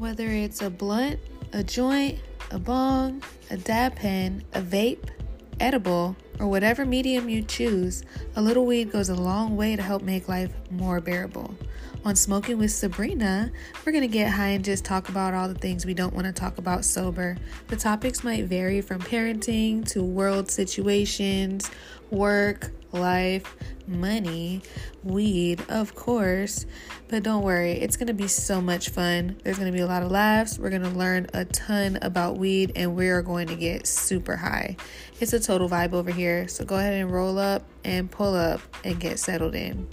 Whether it's a blunt, a joint, a bong, a dab pen, a vape, edible, or whatever medium you choose, a little weed goes a long way to help make life more bearable. On Smoking with Sabrina, we're going to get high and just talk about all the things we don't want to talk about sober. The topics might vary from parenting to world situations, work, life, money, weed, of course. But don't worry, it's going to be so much fun. There's going to be a lot of laughs. We're going to learn a ton about weed and we are going to get super high. It's a total vibe over here. So go ahead and roll up and pull up and get settled in.